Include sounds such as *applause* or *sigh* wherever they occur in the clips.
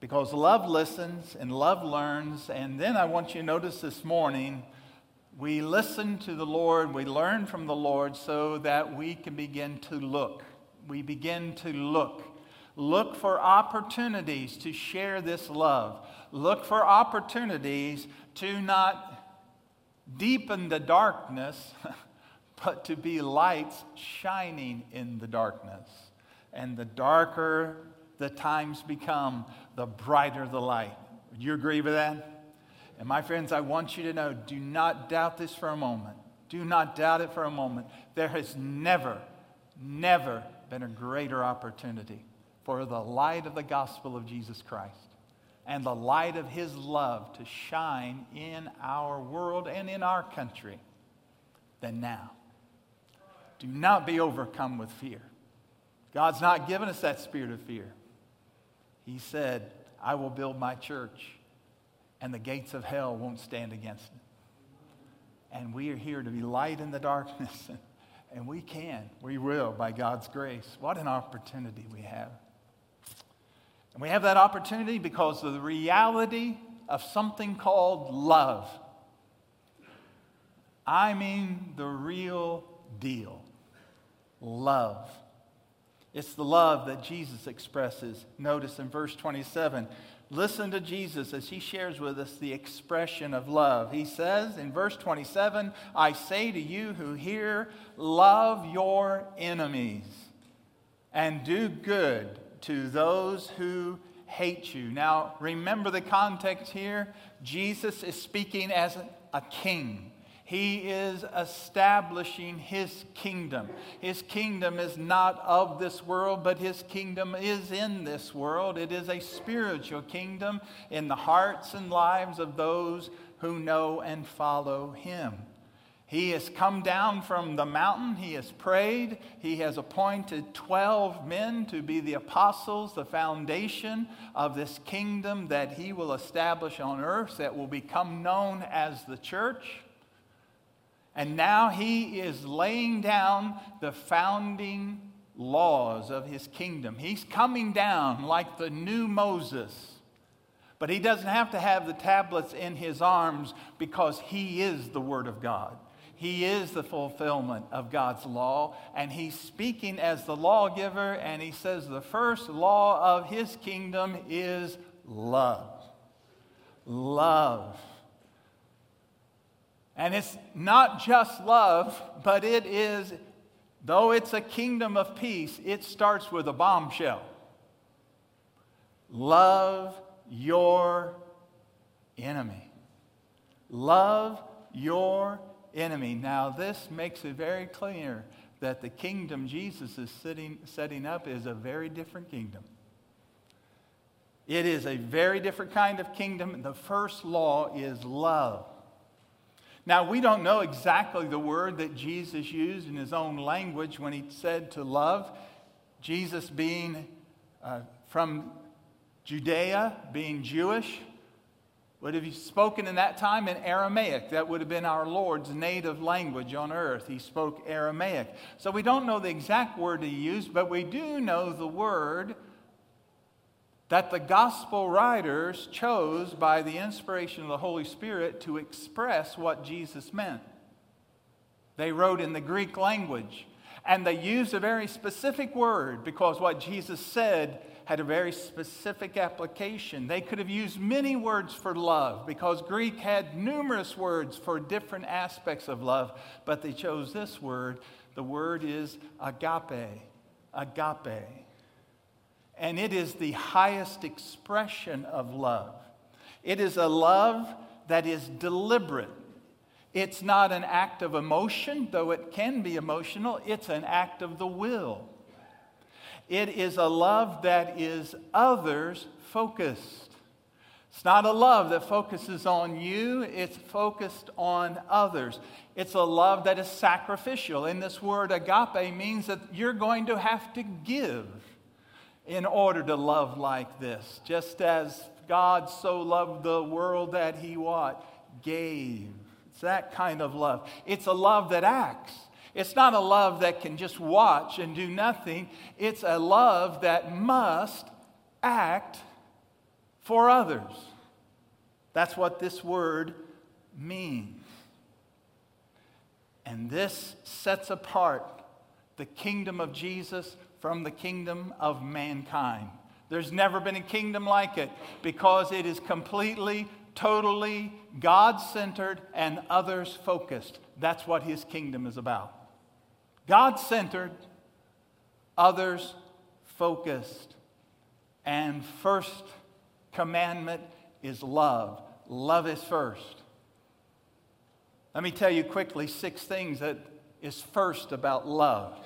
Because love listens and love learns. And then I want you to notice this morning, we listen to the Lord, we learn from the Lord so that we can begin to look. We begin to look. Look for opportunities to share this love. Look for opportunities to not deepen the darkness, *laughs* but to be lights shining in the darkness. And the darker the times become, the brighter the light. Would you agree with that? And my friends, I want you to know do not doubt this for a moment. Do not doubt it for a moment. There has never, never been a greater opportunity for the light of the gospel of Jesus Christ and the light of his love to shine in our world and in our country than now. Do not be overcome with fear. God's not given us that spirit of fear. He said, I will build my church, and the gates of hell won't stand against it. And we are here to be light in the darkness, *laughs* and we can, we will, by God's grace. What an opportunity we have. And we have that opportunity because of the reality of something called love. I mean, the real deal love. It's the love that Jesus expresses. Notice in verse 27. Listen to Jesus as he shares with us the expression of love. He says in verse 27 I say to you who hear, love your enemies and do good to those who hate you. Now, remember the context here. Jesus is speaking as a king. He is establishing his kingdom. His kingdom is not of this world, but his kingdom is in this world. It is a spiritual kingdom in the hearts and lives of those who know and follow him. He has come down from the mountain. He has prayed. He has appointed 12 men to be the apostles, the foundation of this kingdom that he will establish on earth that will become known as the church. And now he is laying down the founding laws of his kingdom. He's coming down like the new Moses. But he doesn't have to have the tablets in his arms because he is the Word of God. He is the fulfillment of God's law, and he's speaking as the lawgiver, and he says the first law of his kingdom is love. Love. And it's not just love, but it is, though it's a kingdom of peace, it starts with a bombshell. Love your enemy. Love your enemy. Now, this makes it very clear that the kingdom Jesus is sitting, setting up is a very different kingdom. It is a very different kind of kingdom. The first law is love. Now, we don't know exactly the word that Jesus used in his own language when he said to love. Jesus being uh, from Judea, being Jewish, would have spoken in that time in Aramaic. That would have been our Lord's native language on earth. He spoke Aramaic. So we don't know the exact word he used, but we do know the word that the gospel writers chose by the inspiration of the Holy Spirit to express what Jesus meant. They wrote in the Greek language, and they used a very specific word because what Jesus said had a very specific application. They could have used many words for love because Greek had numerous words for different aspects of love, but they chose this word. The word is agape. Agape and it is the highest expression of love. It is a love that is deliberate. It's not an act of emotion, though it can be emotional, it's an act of the will. It is a love that is others focused. It's not a love that focuses on you, it's focused on others. It's a love that is sacrificial. In this word, agape means that you're going to have to give in order to love like this. Just as God so loved the world that he what? Gave. It's that kind of love. It's a love that acts. It's not a love that can just watch and do nothing. It's a love that must act for others. That's what this word means. And this sets apart the kingdom of Jesus from the kingdom of mankind. There's never been a kingdom like it because it is completely, totally God centered and others focused. That's what his kingdom is about. God centered, others focused. And first commandment is love. Love is first. Let me tell you quickly six things that is first about love.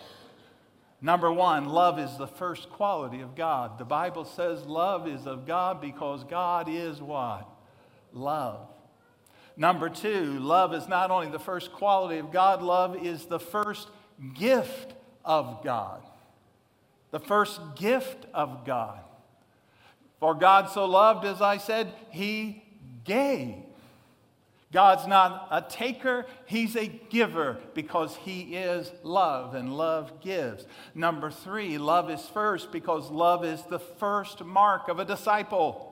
Number one, love is the first quality of God. The Bible says love is of God because God is what? Love. Number two, love is not only the first quality of God, love is the first gift of God. The first gift of God. For God so loved, as I said, he gave. God's not a taker, He's a giver because He is love and love gives. Number three, love is first because love is the first mark of a disciple.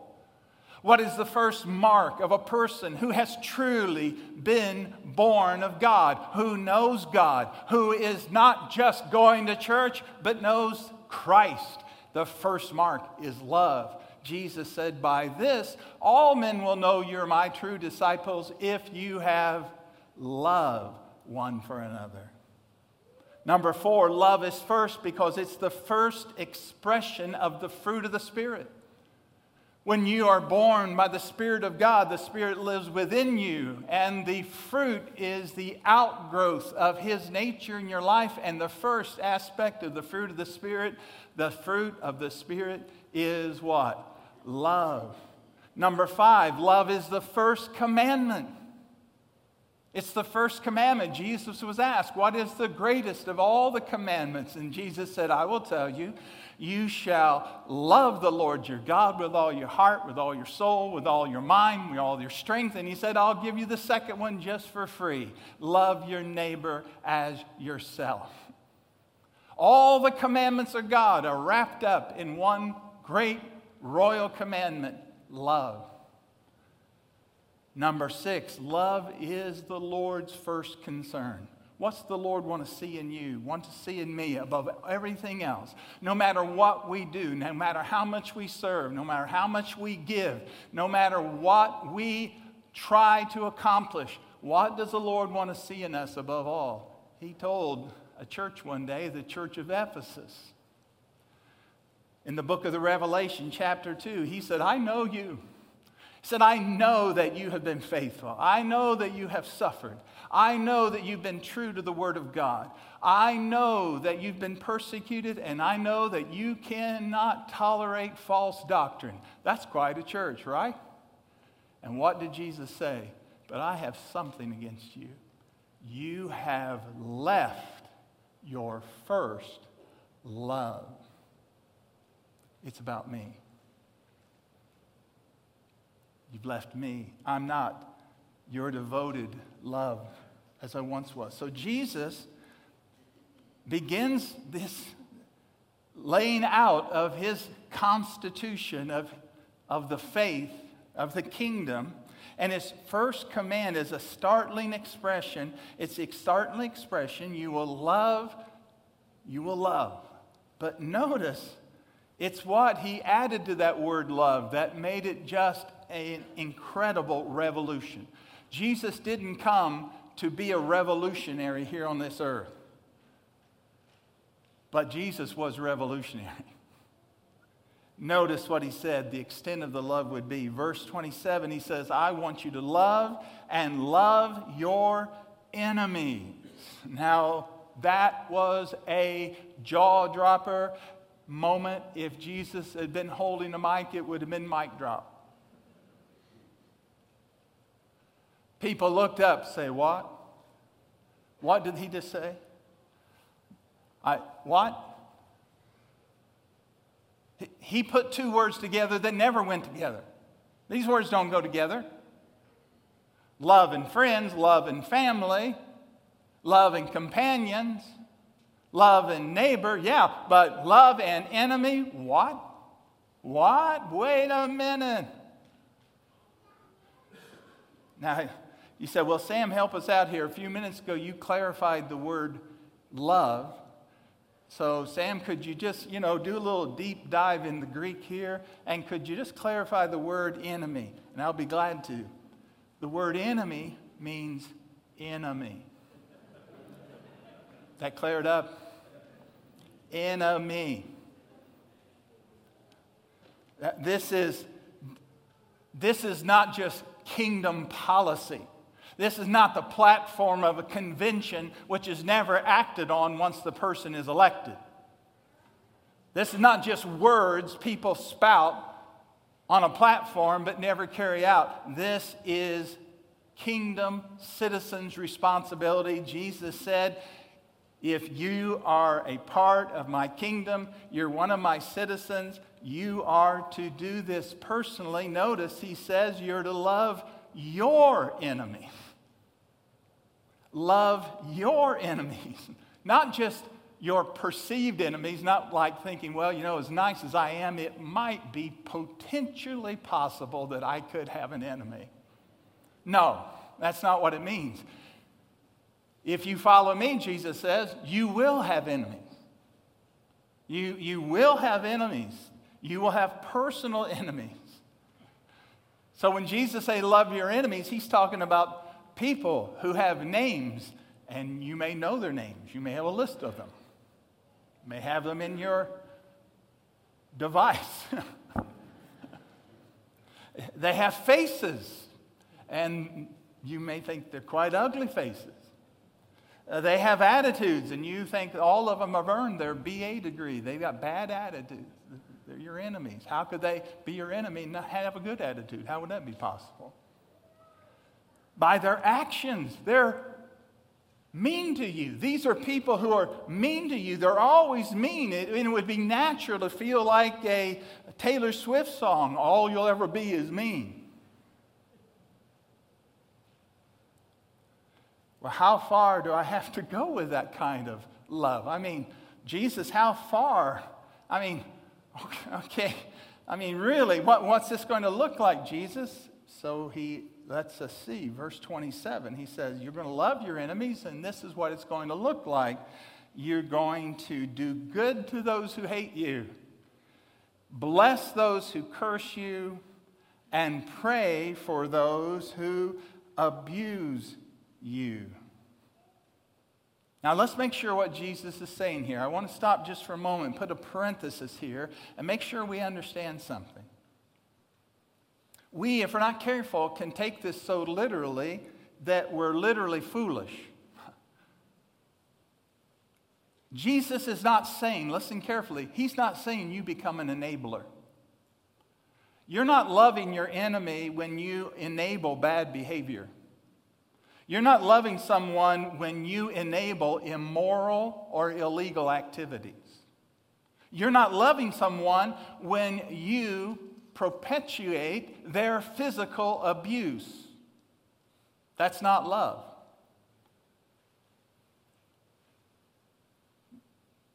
What is the first mark of a person who has truly been born of God, who knows God, who is not just going to church, but knows Christ? The first mark is love. Jesus said, By this, all men will know you're my true disciples if you have love one for another. Number four, love is first because it's the first expression of the fruit of the Spirit. When you are born by the Spirit of God, the Spirit lives within you, and the fruit is the outgrowth of His nature in your life. And the first aspect of the fruit of the Spirit, the fruit of the Spirit is what? Love. Number five, love is the first commandment. It's the first commandment. Jesus was asked, What is the greatest of all the commandments? And Jesus said, I will tell you, you shall love the Lord your God with all your heart, with all your soul, with all your mind, with all your strength. And he said, I'll give you the second one just for free love your neighbor as yourself. All the commandments of God are wrapped up in one great royal commandment love. Number six, love is the Lord's first concern. What's the Lord want to see in you, want to see in me above everything else? No matter what we do, no matter how much we serve, no matter how much we give, no matter what we try to accomplish, what does the Lord want to see in us above all? He told a church one day, the church of Ephesus, in the book of the Revelation, chapter 2, he said, I know you. He said, I know that you have been faithful. I know that you have suffered. I know that you've been true to the word of God. I know that you've been persecuted, and I know that you cannot tolerate false doctrine. That's quite a church, right? And what did Jesus say? But I have something against you. You have left your first love. It's about me. You've left me. I'm not your devoted love as I once was. So Jesus begins this laying out of his constitution of, of the faith, of the kingdom. And his first command is a startling expression. It's a startling expression. You will love, you will love. But notice it's what he added to that word love that made it just an incredible revolution. Jesus didn't come to be a revolutionary here on this earth, but Jesus was revolutionary. *laughs* Notice what he said the extent of the love would be. Verse 27, he says, I want you to love and love your enemies. Now, that was a jaw dropper moment, if Jesus had been holding a mic, it would have been mic drop. People looked up, say, What? What did he just say? I, what? He put two words together that never went together. These words don't go together. Love and friends, love and family, love and companions. Love and neighbor, yeah, but love and enemy, what? What? Wait a minute. Now, you said, well, Sam, help us out here. A few minutes ago, you clarified the word love. So, Sam, could you just, you know, do a little deep dive in the Greek here? And could you just clarify the word enemy? And I'll be glad to. The word enemy means enemy. That cleared up? Enemy. This is, this is not just kingdom policy. This is not the platform of a convention which is never acted on once the person is elected. This is not just words people spout on a platform but never carry out. This is kingdom citizens' responsibility. Jesus said, If you are a part of my kingdom, you're one of my citizens, you are to do this personally. Notice he says you're to love your enemies love your enemies, *laughs* not just your perceived enemies, not like thinking, well, you know, as nice as I am, it might be potentially possible that I could have an enemy. No, that's not what it means. If you follow me, Jesus says, you will have enemies. You, you will have enemies. You will have personal *laughs* enemies. So when Jesus say love your enemies, he's talking about people who have names, and you may know their names. You may have a list of them. You may have them in your device. *laughs* they have faces, and you may think they're quite ugly faces. Uh, they have attitudes, and you think all of them have earned their BA degree. They've got bad attitudes. They're your enemies. How could they be your enemy and not have a good attitude? How would that be possible? by their actions. They're mean to you. These are people who are mean to you. They're always mean. It, it would be natural to feel like a, a Taylor Swift song all you'll ever be is mean. Well, how far do I have to go with that kind of love? I mean, Jesus, how far? I mean, *laughs* okay. I mean, really, what, what's this going to look like, Jesus? So he lets us see. Verse 27, he says, You're going to love your enemies, and this is what it's going to look like. You're going to do good to those who hate you, bless those who curse you, and pray for those who abuse you. Now, let's make sure what Jesus is saying here. I want to stop just for a moment put a parenthesis here and make sure we understand something. We, if we're not careful, can take this so literally that we're literally foolish. Jesus is not saying, listen carefully, he's not saying you become an enabler. You're not loving your enemy when you enable bad behavior. You're not loving someone when you enable immoral or illegal activities. You're not loving someone when you perpetuate their physical abuse. That's not love.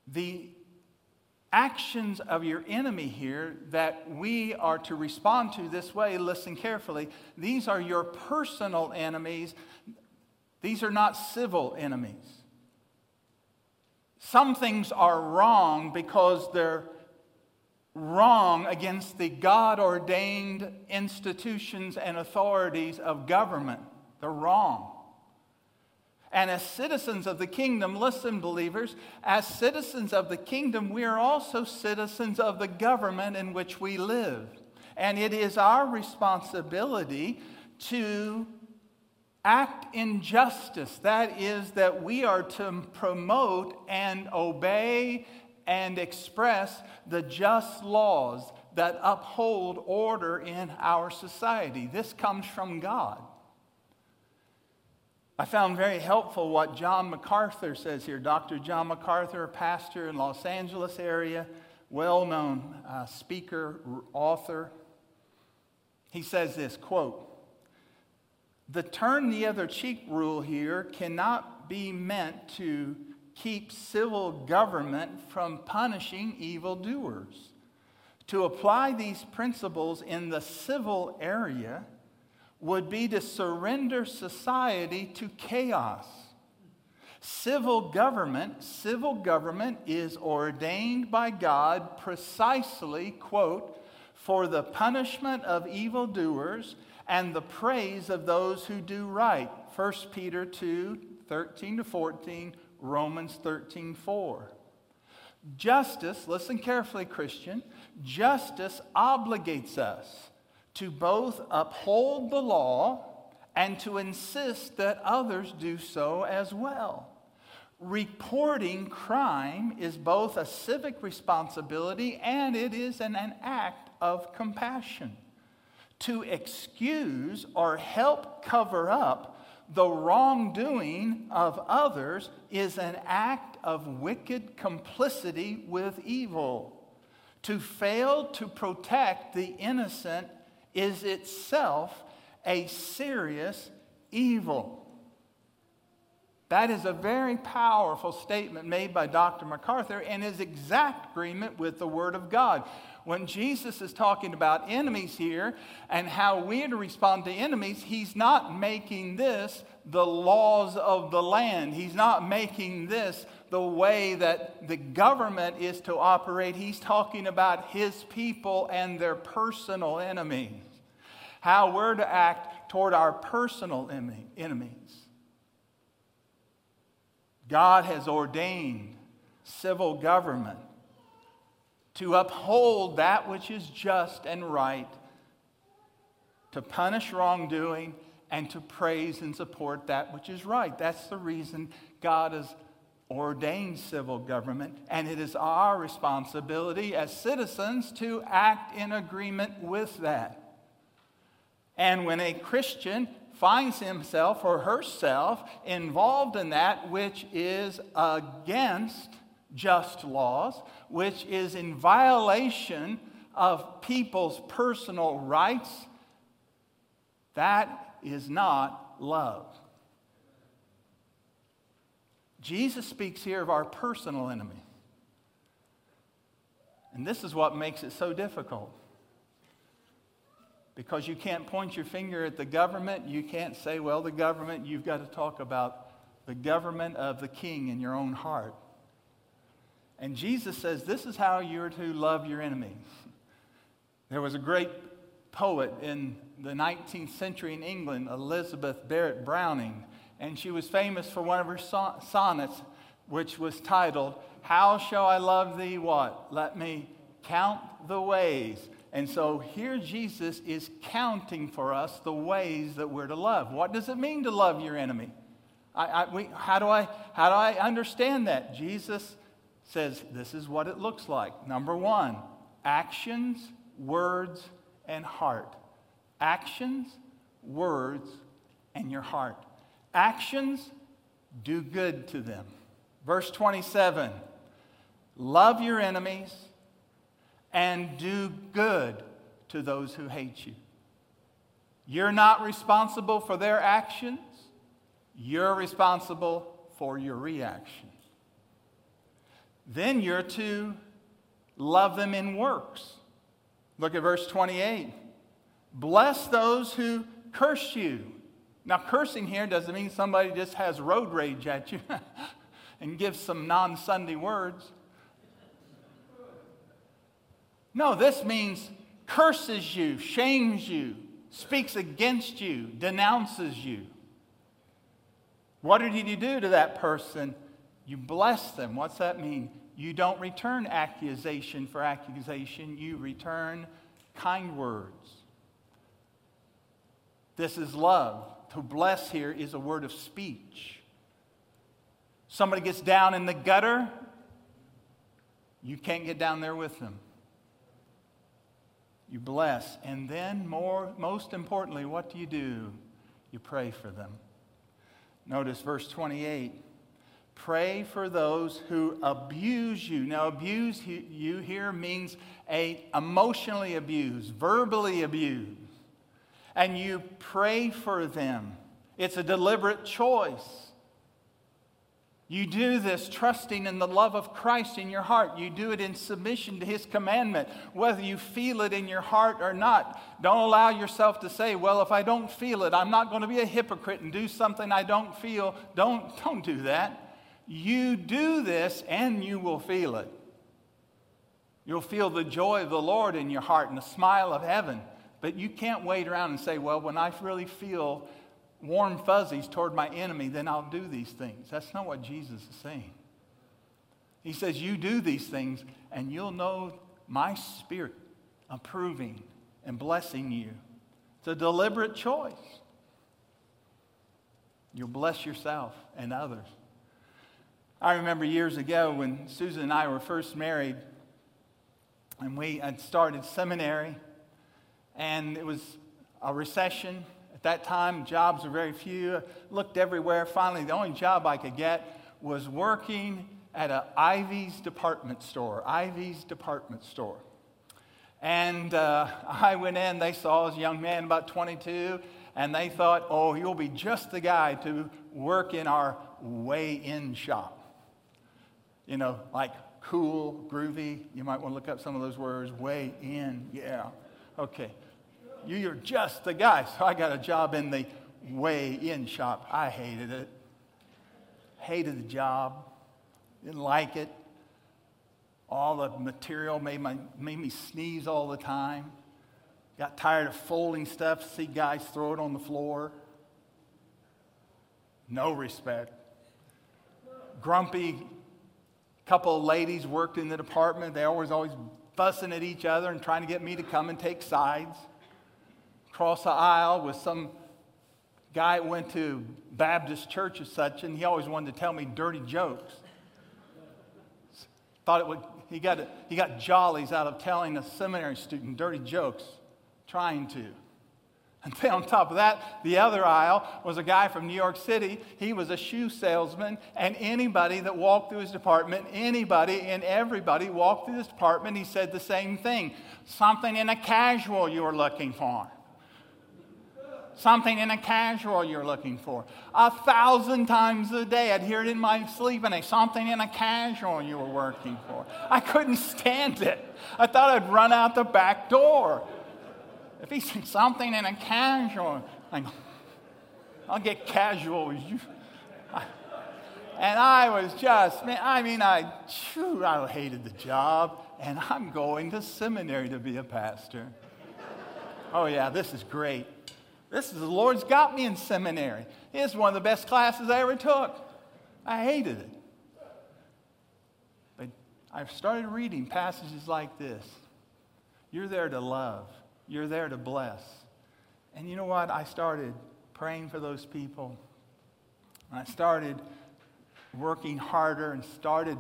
The actions of your enemy here that we are to respond to this way, listen carefully, these are your personal enemies. These are not civil enemies. Some things are wrong because they're wrong against the God ordained institutions and authorities of government. They're wrong. And as citizens of the kingdom, listen, believers, as citizens of the kingdom, we are also citizens of the government in which we live. And it is our responsibility to act in justice. That is, that we are to promote and obey and express the just laws that uphold order in our society. This comes from God. I found very helpful what John MacArthur says here. Dr. John MacArthur, pastor in Los Angeles area, well known uh, speaker, author. He says this quote, the turn the other cheek rule here cannot be meant to keep civil government from punishing evildoers. To apply these principles in the civil area, would be to surrender society to chaos. Civil government, civil government is ordained by God precisely, quote, for the punishment of evildoers and the praise of those who do right. 1 Peter 2, 13 to 14, Romans 13, 4. Justice, listen carefully, Christian, justice obligates us to both uphold the law and to insist that others do so as well. Reporting crime is both a civic responsibility and it is an, an act of compassion. To excuse or help cover up the wrongdoing of others is an act of wicked complicity with evil. To fail to protect the innocent is itself a serious evil. That is a very powerful statement made by Dr. MacArthur and is exact agreement with the Word of God. When Jesus is talking about enemies here and how we are to respond to enemies, he's not making this the laws of the land. He's not making this the way that the government is to operate. He's talking about his people and their personal enemies. How we're to act toward our personal enemies. God has ordained civil government to uphold that which is just and right, to punish wrongdoing, and to praise and support that which is right. That's the reason God has ordained civil government, and it is our responsibility as citizens to act in agreement with that. And when a Christian finds himself or herself involved in that which is against just laws, which is in violation of people's personal rights, that is not love. Jesus speaks here of our personal enemy. And this is what makes it so difficult because you can't point your finger at the government. You can't say, well, the government. You've got to talk about the government of the king in your own heart. And Jesus says, this is how you're to love your enemies. There was a great poet in the 19th century in England, Elizabeth Barrett Browning, and she was famous for one of her sonnets, which was titled, How Shall I Love Thee? What? Let me count the ways. And so here Jesus is counting for us the ways that we're to love. What does it mean to love your enemy? I, I, we, how, do I, how do I understand that? Jesus says this is what it looks like. Number one, actions, words, and heart. Actions, words, and your heart. Actions, do good to them. Verse 27 Love your enemies and do good to those who hate you. You're not responsible for their actions, you're responsible for your reaction. Then you're to love them in works. Look at verse 28. Bless those who curse you. Now, cursing here doesn't mean somebody just has road rage at you *laughs* and gives some non Sunday words. No, this means curses you, shames you, speaks against you, denounces you. What did you do to that person? You bless them. What's that mean? You don't return accusation for accusation, you return kind words. This is love. To bless here is a word of speech. Somebody gets down in the gutter, you can't get down there with them you bless. And then, more, most importantly, what do you do? You pray for them. Notice verse 28 pray for those who abuse you. Now, abuse you here means a emotionally abused, verbally abused. And you pray for them. It's a deliberate choice. You do this trusting in the love of Christ in your heart. You do it in submission to His commandment, whether you feel it in your heart or not. Don't allow yourself to say, Well, if I don't feel it, I'm not going to be a hypocrite and do something I don't feel. Don't, don't do that. You do this and you will feel it. You'll feel the joy of the Lord in your heart and the smile of heaven. But you can't wait around and say, Well, when I really feel warm fuzzies toward my enemy, then I'll do these things. That's not what Jesus is saying. He says, You do these things, and you'll know my spirit approving and blessing you. It's a deliberate choice. You'll bless yourself and others. I remember years ago when Susan and I were first married, and we had started seminary, and it was a recession At that time, jobs were very few. I Looked everywhere. Finally, the only job I could get was working at an Ivey's department store. Ivey's department store. And uh, I went in, they saw this young man, about 22, and they thought, oh, you'll be just the guy to work in our way in shop. You know, like cool, groovy. You might want to look up some of those words. Way in, yeah. Okay. You're just the guy. So I got a job in the way in shop. I hated it. Hated the job. Didn't like it. All the material made, my, made me sneeze all the time. Got tired of folding stuff, see guys throw it on the floor. No respect. Grumpy couple of ladies worked in the department. They always always fussing at each other and trying to get me to come and take sides cross the aisle with some guy went to Baptist church or such, and he always wanted to tell me dirty jokes. Thought it would, he got, he got jollies out of telling a seminary student dirty jokes, trying to. And then on top of that, the other aisle was a guy from New York City. He was a shoe salesman, and anybody that walked through his department, anybody and everybody walked through his department, he said the same thing. Something in a casual you were looking for something in a casual you're looking for. A thousand times a day, I'd hear it in my sleep, and a something in a casual you were working for. I couldn't stand it. I thought I'd run out the back door. If he said something in a casual, I go, I'll get casual with you. And I was just, I mean, I, phew, I hated the job, and I'm going to seminary to be a pastor. Oh, yeah, this is great. This is the Lord's got me in seminary. It's one of the best classes I ever took. I hated it. But I've started reading passages like this. You're there to love, you're there to bless. And you know what? I started praying for those people. I started working harder and started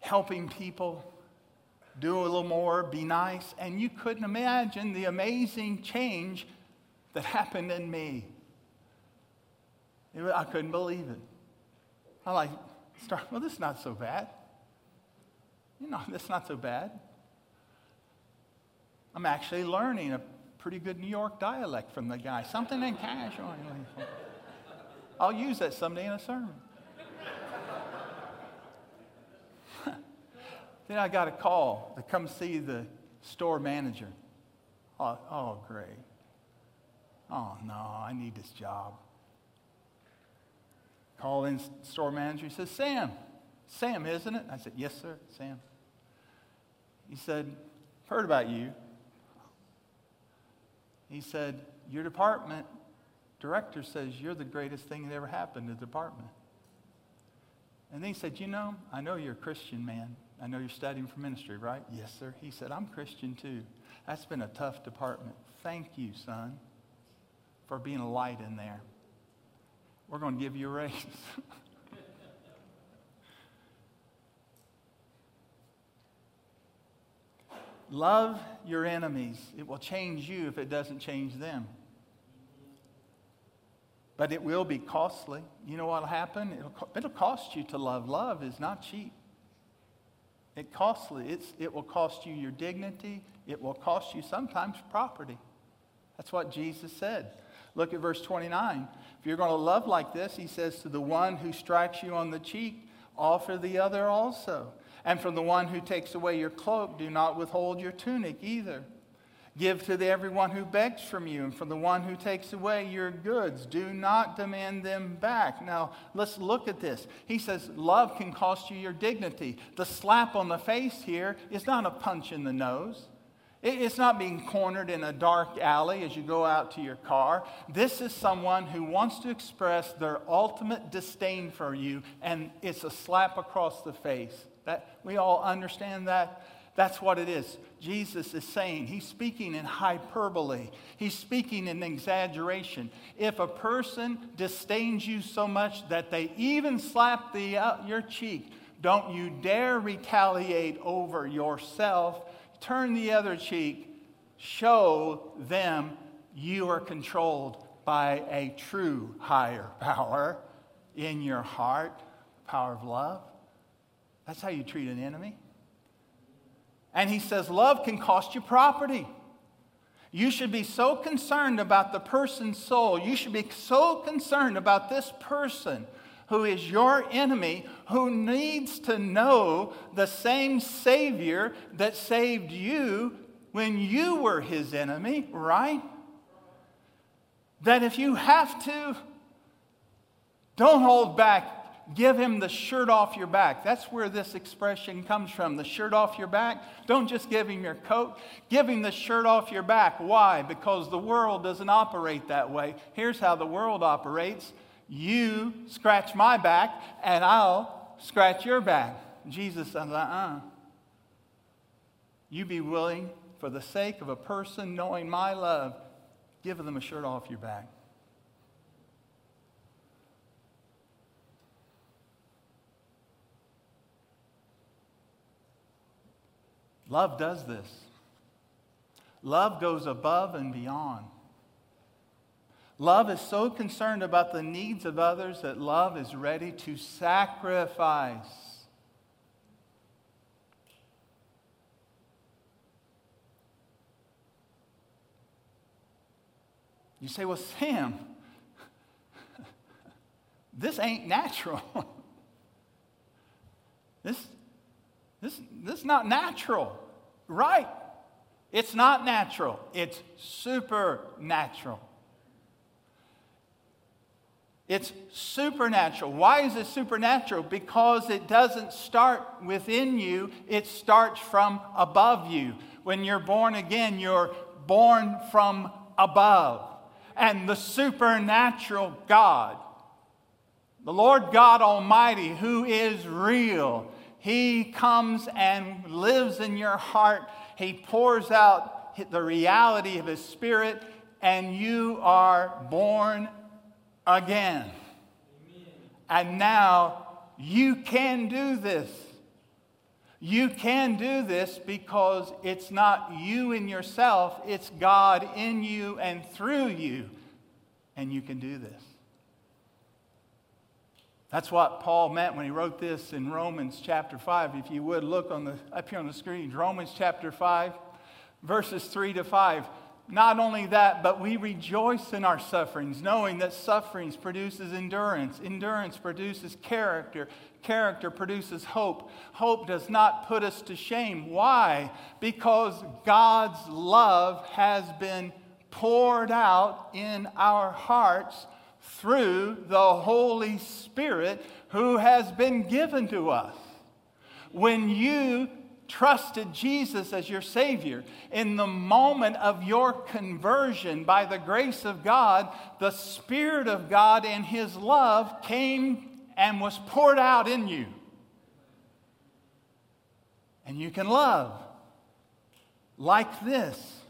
helping people do a little more, be nice, and you couldn't imagine the amazing change that happened in me. I couldn't believe it. I like, start, well, this is not so bad. You know, *laughs* this is not so bad. I'm actually learning a pretty good New York dialect from the guy, something in casual. I'll use that someday in a sermon. *laughs* Then I got a call to come see the store manager. Oh, oh, great. Oh, no, I need this job. Call in store manager. He says, Sam, Sam, isn't it? I said, Yes, sir, Sam. He said, Heard about you. He said, Your department director says you're the greatest thing that ever happened to the department. And then he said, You know, I know you're a Christian man. I know you're studying for ministry, right? Yes, sir. He said, I'm Christian too. That's been a tough department. Thank you, son, for being a light in there. We're going to give you a raise. *laughs* Love your enemies. It will change you if it doesn't change them. But it will be costly. You know what will happen? It'll, it'll cost you to love. Love is not cheap. It costly. It's, it will cost you your dignity. It will cost you sometimes property. That's what Jesus said. Look at verse 29. If you're going to love like this, he says, to the one who strikes you on the cheek, offer the other also. And from the one who takes away your cloak, do not withhold your tunic either. Give to the everyone who begs from you, and from the one who takes away your goods, do not demand them back. Now, let's look at this. He says, Love can cost you your dignity. The slap on the face here is not a punch in the nose. It's not being cornered in a dark alley as you go out to your car. This is someone who wants to express their ultimate disdain for you, and it's a slap across the face. That, we all understand that. That's what it is. Jesus is saying, he's speaking in hyperbole, he's speaking in exaggeration. If a person disdains you so much that they even slap the, uh, your cheek, don't you dare retaliate over yourself. Turn the other cheek, show them you are controlled by a true higher power in your heart, power of love. That's how you treat an enemy. And he says, Love can cost you property. You should be so concerned about the person's soul. You should be so concerned about this person who is your enemy, who needs to know the same Savior that saved you when you were his enemy, right? That if you have to, don't hold back give him the shirt off your back. That's where this expression comes from the shirt off your back. Don't just give him your coat, give him the shirt off your back. Why? Because the world doesn't operate that way. Here's how the world operates you scratch my back, and I'll scratch your back. Jesus says, uh uh You be willing, for the sake of a person knowing my love, give them a shirt off your back. Love does this. Love goes above and beyond. Love is so concerned about the needs of others that love is ready to sacrifice. You say, well, Sam, *laughs* this ain't natural. *laughs* this, this, this is not natural. Right. It's not natural, it's supernatural. It's supernatural. Why is it supernatural? Because it doesn't start within you, it starts from above you. When you're born again, you're born from above. And the supernatural God, the Lord God Almighty, who is real, he comes and lives in your heart. He pours out the reality of His Spirit, and you are born again. And now you can do this. You can do this because it's not you in yourself, it's God in you and through you. And you can do this. That's what Paul meant when he wrote this in Romans chapter 5. If you would look on the, up here on the screen, Romans chapter 5, verses 3 to 5. Not only that, but we rejoice in our sufferings, knowing that sufferings produces endurance. Endurance produces character. Character produces hope. Hope does not put us to shame. Why? Because God's love has been poured out in our hearts through the Holy Spirit who has been given to us. When you trusted Jesus as your Savior, in the moment of your conversion, by the grace of God, the Spirit of God and His love came and was poured out in you. And you can love like this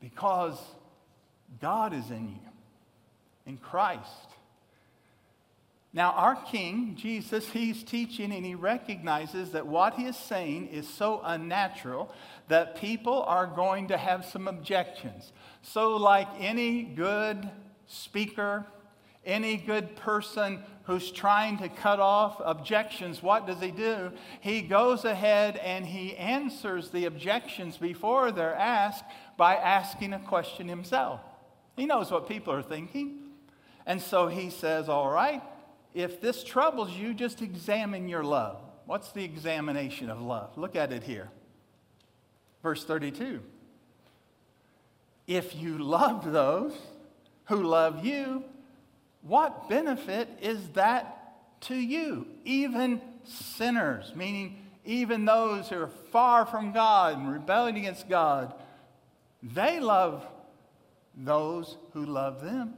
because God is in you in Christ. Now, our King, Jesus, he's teaching and he recognizes that what he is saying is so unnatural that people are going to have some objections. So, like any good speaker, Any good person who's trying to cut off objections, what does he do? He goes ahead and he answers the objections before they're asked by asking a question himself. He knows what people are thinking. And so he says, All right, if this troubles you, just examine your love. What's the examination of love? Look at it here. Verse 32. If you love those who love you, what benefit is that to you? Even sinners, meaning even those who are far from God and rebelling against God, they love those who love them.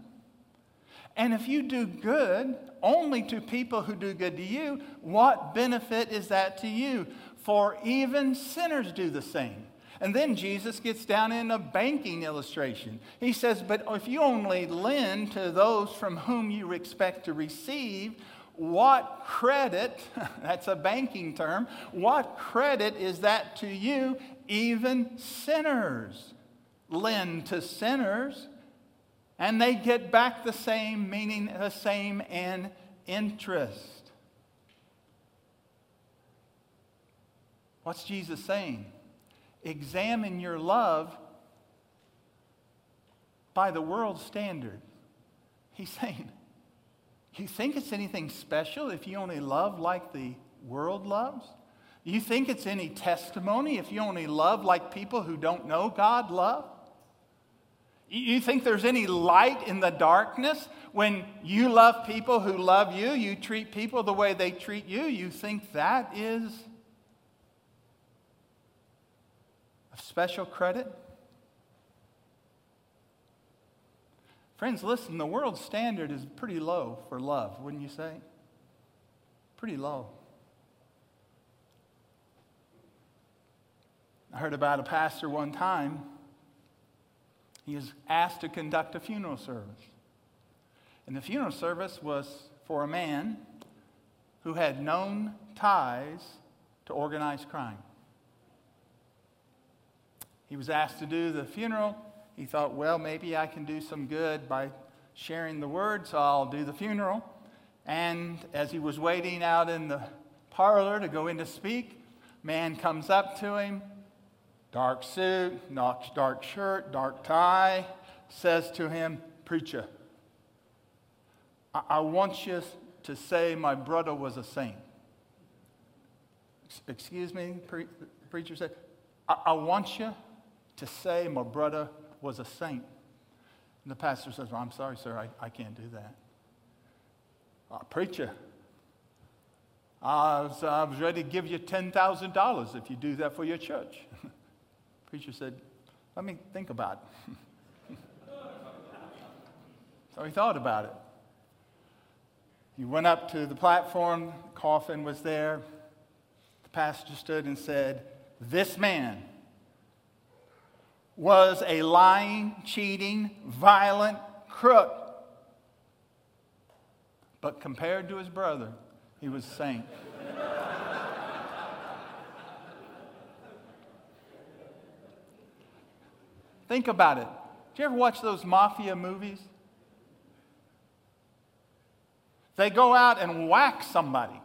And if you do good only to people who do good to you, what benefit is that to you? For even sinners do the same. And then Jesus gets down in a banking illustration. He says, But if you only lend to those from whom you expect to receive, what credit, *laughs* that's a banking term, what credit is that to you? Even sinners lend to sinners, and they get back the same, meaning the same in interest. What's Jesus saying? examine your love by the world's standard. He's *laughs* saying, you think it's anything special if you only love like the world loves? You think it's any testimony if you only love like people who don't know God love? You think there's any light in the darkness when you love people who love you, you treat people the way they treat you? You think that is a special credit? Friends, listen, the world's standard is pretty low for love, wouldn't you say? Pretty low. I heard about a pastor one time. He was asked to conduct a funeral service. And the funeral service was for a man who had known ties to organized crime. He was asked to do the funeral. He thought, well, maybe I can do some good by sharing the word, so I'll do the funeral. And as he was waiting out in the parlor to go in to speak, man comes up to him, dark suit, dark shirt, dark tie, says to him, Preacher, I, I want you to say my brother was a saint. Excuse me, pre- preacher said, I, I want you to say my brother was a saint. And the pastor says, well, I'm sorry, sir, I, I can't do that. Uh, preacher, I was, I was ready to give you $10,000 if you do that for your church. *laughs* preacher said, let me think about it. *laughs* so he thought about it. He went up to the platform, the coffin was there. The pastor stood and said, This man was a lying, cheating, violent crook. But compared to his brother, he was a saint. *laughs* Think about it. Did you ever watch those mafia movies? They go out and whack somebody,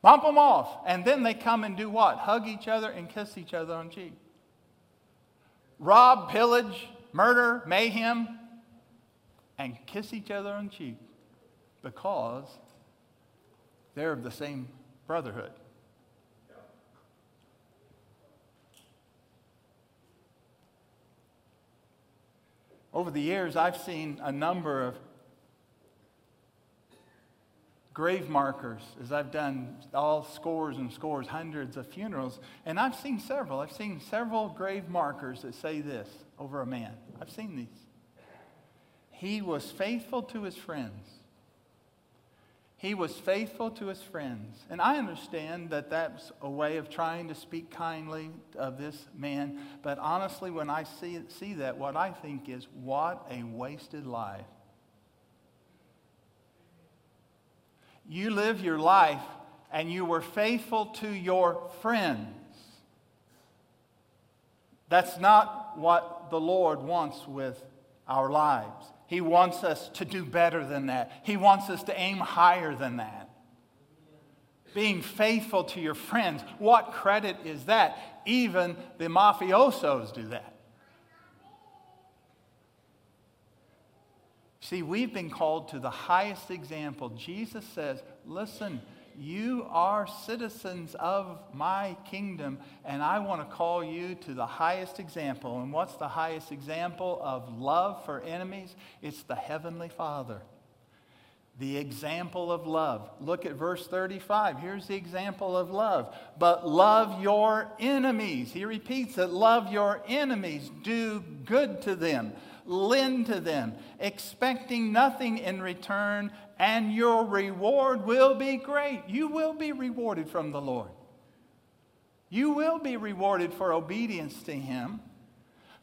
bump them off, and then they come and do what? Hug each other and kiss each other on cheek rob, pillage, murder, mayhem, and kiss each other on cheek because they're of the same brotherhood. Over the years, I've seen a number of grave markers as I've done all scores and scores, hundreds of funerals. And I've seen several. I've seen several grave markers that say this over a man. I've seen these. He was faithful to his friends. He was faithful to his friends. And I understand that that's a way of trying to speak kindly of this man. But honestly, when I see, see that, what I think is, what a wasted life. You live your life and you were faithful to your friends. That's not what the Lord wants with our lives. He wants us to do better than that. He wants us to aim higher than that. Being faithful to your friends, what credit is that? Even the mafiosos do that. See, we've been called to the highest example. Jesus says, Listen, you are citizens of my kingdom, and I want to call you to the highest example. And what's the highest example of love for enemies? It's the Heavenly Father. The example of love. Look at verse 35. Here's the example of love. But love your enemies. He repeats it love your enemies, do good to them lend to them, expecting nothing in return, and your reward will be great. You will be rewarded from the Lord. You will be rewarded for obedience to Him.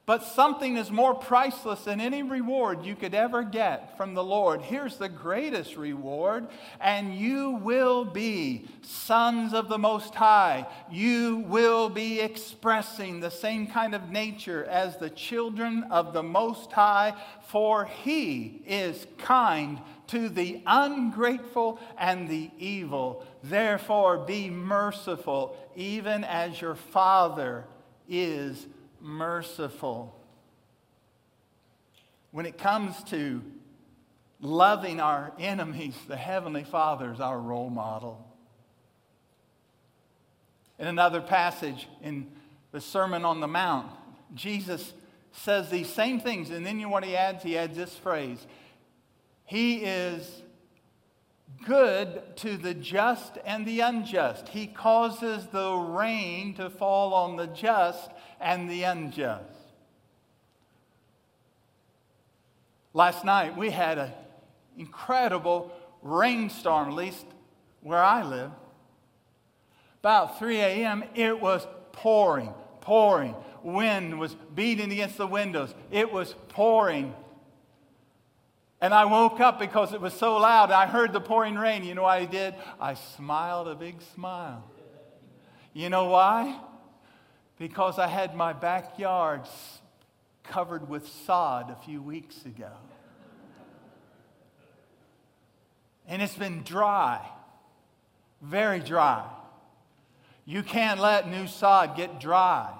But something is more priceless than any reward you could ever get from the Lord. Here's the greatest reward, and you will be sons of the Most High. You will be expressing the same kind of nature as the children of the Most High, for He is kind to the ungrateful and the evil. Therefore, be merciful, even as your Father is merciful. When it comes to loving our enemies, the Heavenly Father is our role model. In another passage in the Sermon on the Mount, Jesus says these same things, and then you know what he adds? He adds this phrase He is good to the just and the unjust. He causes the rain to fall on the just and the unjust. Last night we had an incredible rainstorm, at least where I live. About 3 a.m., it was pouring, pouring. Wind was beating against the windows. It was pouring. And I woke up because it was so loud. I heard the pouring rain. You know what I did? I smiled a big smile. You know why? Because I had my backyard covered with sod a few weeks ago. And it's been dry, very dry. You can't let new sod get dry.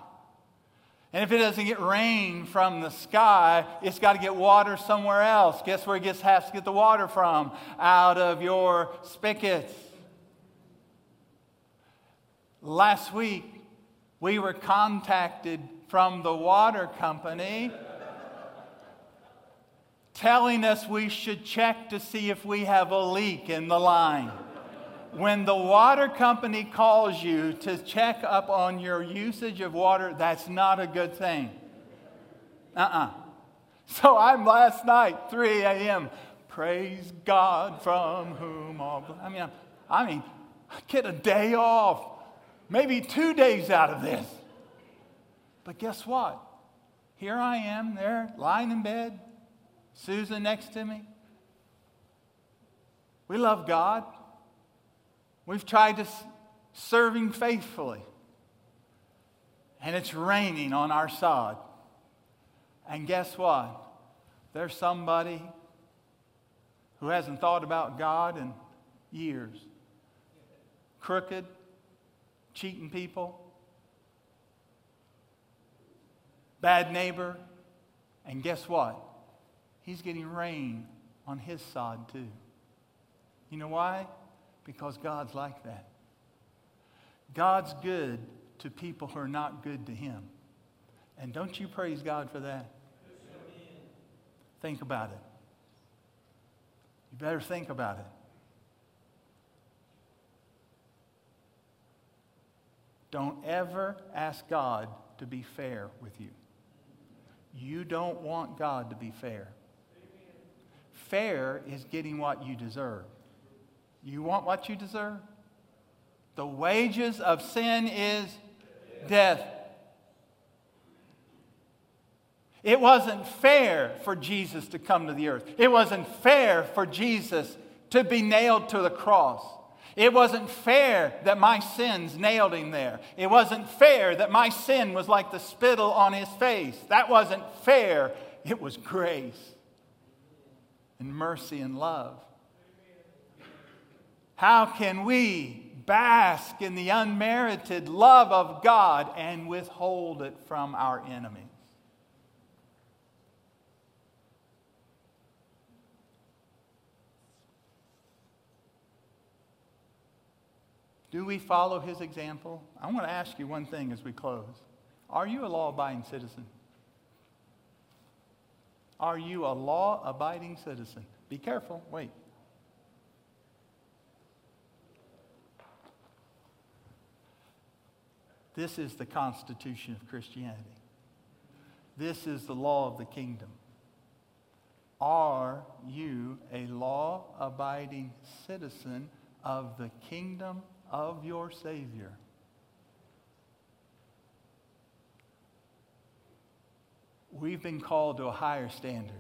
And if it doesn't get rain from the sky, it's got to get water somewhere else. Guess where it gets, has to get the water from? Out of your spigots. Last week, we were contacted from the water company telling us we should check to see if we have a leak in the line when the water company calls you to check up on your usage of water, that's not a good thing. Uh uh-uh. uh So I'm last night, 3 a.m., praise God from whom all. I mean, I mean, get a day off, maybe two days out of this. But guess what? Here I am there, lying in bed, Susan next to me. We love God. We've tried to serve Him faithfully. And it's raining on our sod. And guess what? There's somebody who hasn't thought about God in years. Crooked, cheating people, bad neighbor. And guess what? He's getting rain on his sod too. You know why? because God's like that. God's good to people who are not good to Him. And don't you praise God for that? Think about it. You better think about it. Don't ever ask God to be fair with you. You don't want God to be fair. Fair is getting what you deserve. You want what you deserve? The wages of sin is death. It wasn't fair for Jesus to come to the earth. It wasn't fair for Jesus to be nailed to the cross. It wasn't fair that my sins nailed him there. It wasn't fair that my sin was like the spittle on his face. That wasn't fair. It was grace. and mercy and love? How can we bask in the unmerited love of God and withhold it from our enemies? Do we follow his example? I want to ask you one thing as we close. Are you a law abiding citizen? Are you a law abiding citizen? Be careful. Wait. This is the constitution of Christianity. This is the law of the kingdom. Are you a law abiding citizen of the kingdom of your Savior? We've been called to a higher standard.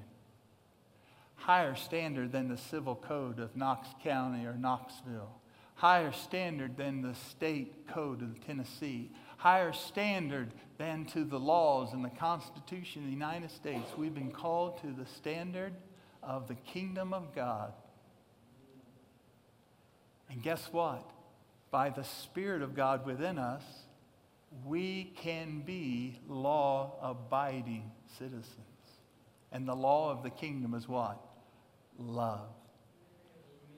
Higher standard than the civil code of Knox County or Knoxville. Higher standard than the state code of Tennessee higher standard than to the laws and the Constitution of the United States. We've been called to the standard of the kingdom of God. And guess what? By the Spirit of God within us, we can be law abiding citizens. And the law of the kingdom is what? Love.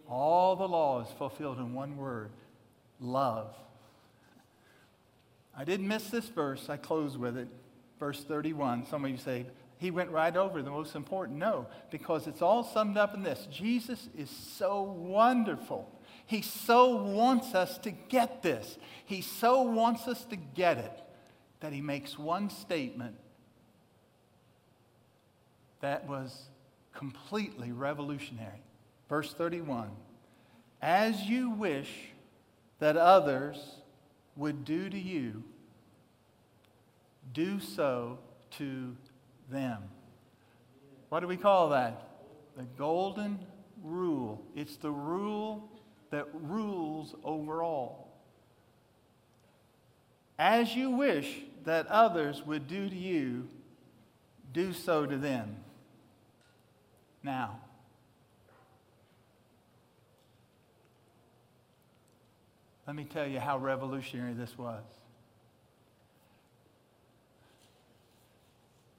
All the law is fulfilled in one word love. I didn't miss this verse. I close with it. Verse 31. Some of you say, he went right over the most important. No, because it's all summed up in this Jesus is so wonderful. He so wants us to get this. He so wants us to get it that he makes one statement that was completely revolutionary. Verse 31 As you wish that others would do to you, do so to them. What do we call that? The golden rule. It's the rule that rules over all. As you wish that others would do to you, do so to them. Now, Let me tell you how revolutionary this was.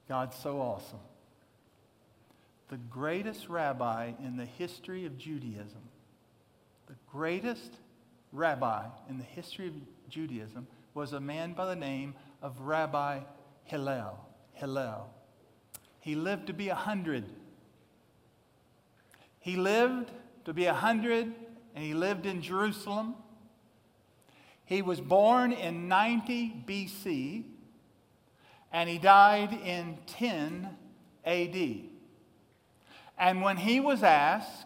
God's so awesome. The greatest rabbi in the history of Judaism, the greatest rabbi in the history of Judaism was a man by the name of Rabbi Hillel. Hillel. He lived to be a hundred. He lived to be a hundred, and he lived in Jerusalem. He was born in 90 BC and he died in 10 AD. And when he was asked,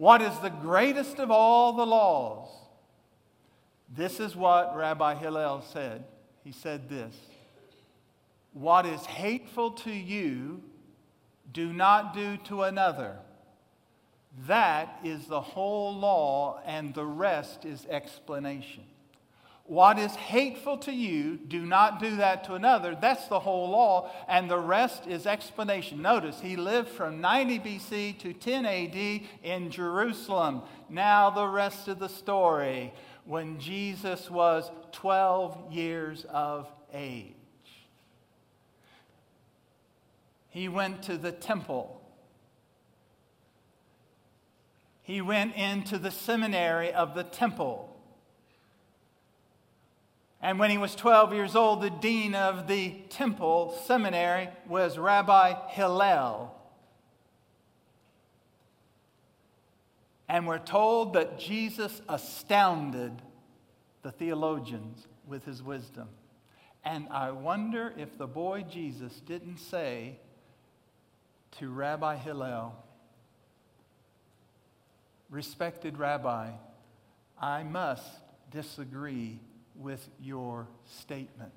What is the greatest of all the laws? This is what Rabbi Hillel said. He said this What is hateful to you, do not do to another. That is the whole law, and the rest is explanation. What is hateful to you, do not do that to another. That's the whole law, and the rest is explanation. Notice, he lived from 90 BC to 10 AD in Jerusalem. Now, the rest of the story when Jesus was 12 years of age. He went to the temple he went into the seminary of the temple. And when he was 12 years old, the dean of the temple seminary was Rabbi Hillel. And we're told that Jesus astounded the theologians with his wisdom. And I wonder if the boy Jesus didn't say to Rabbi Hillel, Respected Rabbi, I must disagree with your statement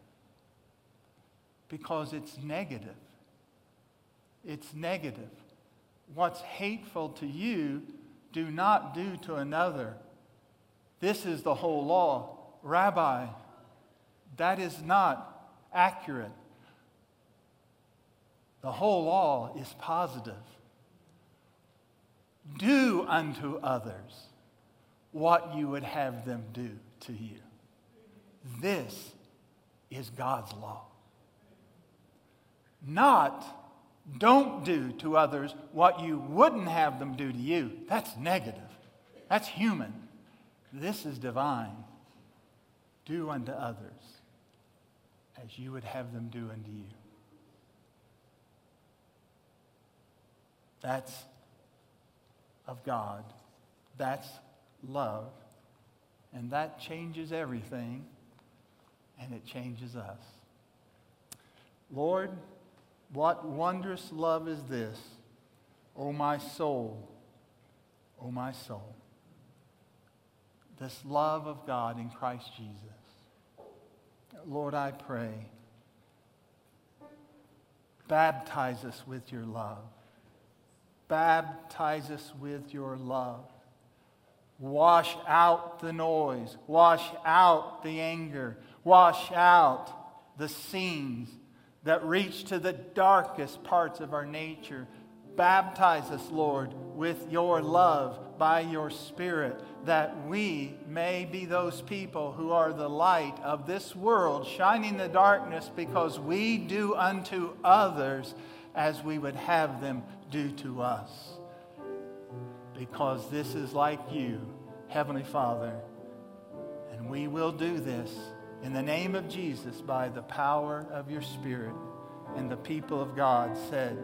because it's negative. It's negative. What's hateful to you, do not do to another. This is the whole law. Rabbi, that is not accurate. The whole law is positive. do unto others what you would have them do to you. This is God's law. Not don't do to others what you wouldn't have them do to you. That's negative. That's human. This is divine. Do unto others as you would have them do unto you. That's of God. That's love. And that changes everything, and it changes us. Lord, what wondrous love is this, O my soul, O my soul. This love of God in Christ Jesus. Lord, I pray, baptize us with your love. Baptize us with your love. Wash out the noise. Wash out the anger. Wash out the scenes that reach to the darkest parts of our nature. Baptize us, Lord, with your love by your Spirit, that we may be those people who are the light of this world, shining the darkness because we do unto others as we would have them do to us. Because this is like you, Heavenly Father. And we will do this in the name of Jesus by the power of your Spirit. And the people of God said,